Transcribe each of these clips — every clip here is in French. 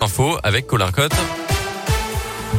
Info avec Colin Cotte.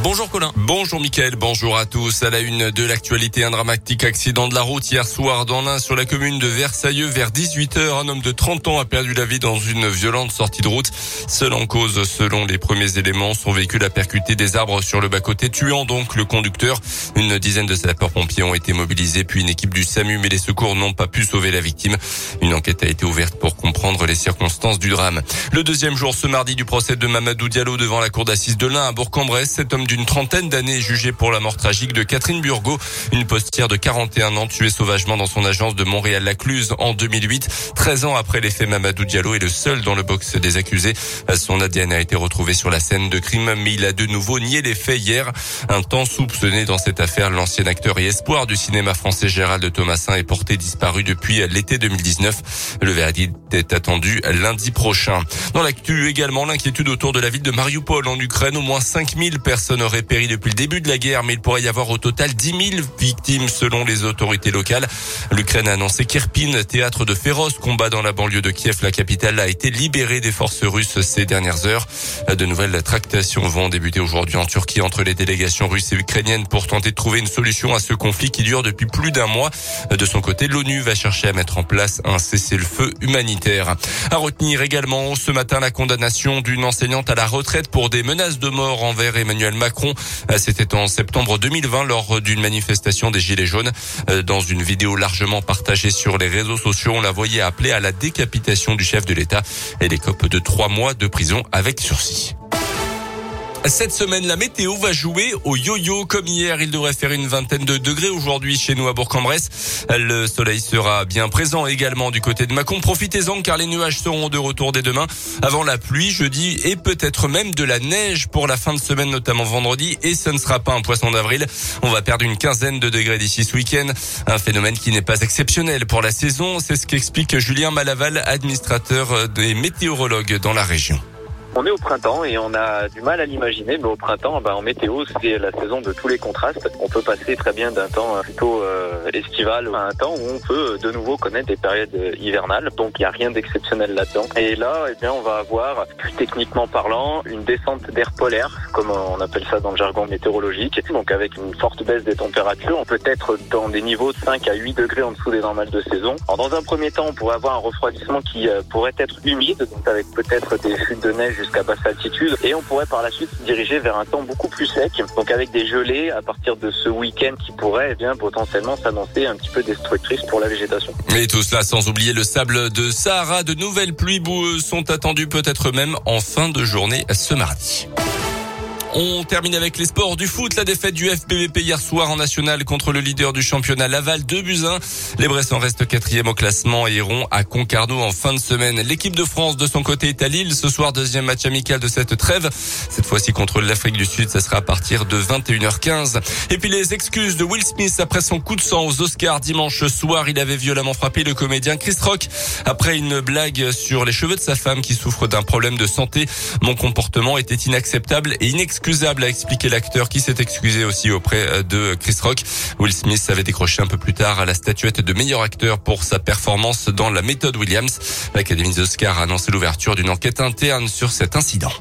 Bonjour Colin. Bonjour Mickaël, bonjour à tous. À la une de l'actualité, un dramatique accident de la route hier soir dans l'Ain sur la commune de Versailles vers 18h. Un homme de 30 ans a perdu la vie dans une violente sortie de route. Seul en cause, selon les premiers éléments, son véhicule a percuté des arbres sur le bas-côté, tuant donc le conducteur. Une dizaine de sapeurs-pompiers ont été mobilisés, puis une équipe du SAMU, mais les secours n'ont pas pu sauver la victime. Une enquête a été ouverte pour comprendre les circonstances du drame. Le deuxième jour ce mardi du procès de Mamadou Diallo devant la cour d'assises de l'Ain à Bourg-en-Bresse, cet homme d'une trentaine d'années jugé pour la mort tragique de Catherine Burgot, une postière de 41 ans tuée sauvagement dans son agence de Montréal-Lacluse en 2008. 13 ans après les faits, Mamadou Diallo est le seul dans le box des accusés. Son ADN a été retrouvé sur la scène de crime, mais il a de nouveau nié les faits hier. Un temps soupçonné dans cette affaire, l'ancien acteur et espoir du cinéma français Gérald Thomasin est porté disparu depuis l'été 2019. Le verdict est attendu lundi prochain. Dans l'actu également, l'inquiétude autour de la ville de Mariupol en Ukraine. Au moins 5000 personnes auraient péri depuis le début de la guerre, mais il pourrait y avoir au total 10 000 victimes selon les autorités locales. L'Ukraine a annoncé qu'Irpin, théâtre de féroces combats dans la banlieue de Kiev, la capitale, a été libérée des forces russes ces dernières heures. De nouvelles tractations vont débuter aujourd'hui en Turquie entre les délégations russes et ukrainiennes pour tenter de trouver une solution à ce conflit qui dure depuis plus d'un mois. De son côté, l'ONU va chercher à mettre en place un cessez-le-feu humanitaire. À retenir également ce matin la condamnation d'une enseignante à la retraite pour des menaces de mort envers Emmanuel Macron. Euh, c'était en septembre 2020 lors d'une manifestation des Gilets jaunes. Euh, dans une vidéo largement partagée sur les réseaux sociaux, on la voyait appeler à la décapitation du chef de l'État. Elle écope de trois mois de prison avec sursis. Cette semaine, la météo va jouer au yo-yo. Comme hier, il devrait faire une vingtaine de degrés aujourd'hui chez nous à Bourg-en-Bresse. Le soleil sera bien présent également du côté de Macon. Profitez-en car les nuages seront de retour dès demain avant la pluie jeudi et peut-être même de la neige pour la fin de semaine, notamment vendredi. Et ce ne sera pas un poisson d'avril. On va perdre une quinzaine de degrés d'ici ce week-end. Un phénomène qui n'est pas exceptionnel pour la saison. C'est ce qu'explique Julien Malaval, administrateur des météorologues dans la région. On est au printemps et on a du mal à l'imaginer, mais au printemps, ben, en météo, c'est la saison de tous les contrastes. On peut passer très bien d'un temps plutôt euh, estival à un temps où on peut de nouveau connaître des périodes hivernales. Donc il n'y a rien d'exceptionnel là-dedans. Et là, eh bien, on va avoir, plus techniquement parlant, une descente d'air polaire, comme on appelle ça dans le jargon météorologique. Donc avec une forte baisse des températures, on peut être dans des niveaux de 5 à 8 degrés en dessous des normales de saison. Alors dans un premier temps, on pourrait avoir un refroidissement qui euh, pourrait être humide, donc avec peut-être des chutes de neige jusqu'à basse altitude. Et on pourrait par la suite se diriger vers un temps beaucoup plus sec, donc avec des gelées à partir de ce week-end qui pourrait eh bien potentiellement s'annoncer un petit peu destructrice pour la végétation. Et tout cela sans oublier le sable de Sahara. De nouvelles pluies boueuses sont attendues peut-être même en fin de journée ce mardi. On termine avec les sports du foot. La défaite du FBVP hier soir en national contre le leader du championnat Laval, de Buzyn. Les Bressans restent quatrième au classement et iront à Concarneau en fin de semaine. L'équipe de France, de son côté, est à Lille. Ce soir, deuxième match amical de cette trêve. Cette fois-ci contre l'Afrique du Sud. Ça sera à partir de 21h15. Et puis les excuses de Will Smith après son coup de sang aux Oscars dimanche soir. Il avait violemment frappé le comédien Chris Rock après une blague sur les cheveux de sa femme qui souffre d'un problème de santé. Mon comportement était inacceptable et inexcusable excusable, a expliqué l'acteur qui s'est excusé aussi auprès euh, de Chris Rock. Will Smith avait décroché un peu plus tard la statuette de meilleur acteur pour sa performance dans la méthode Williams. L'Académie des a annoncé l'ouverture d'une enquête interne sur cet incident.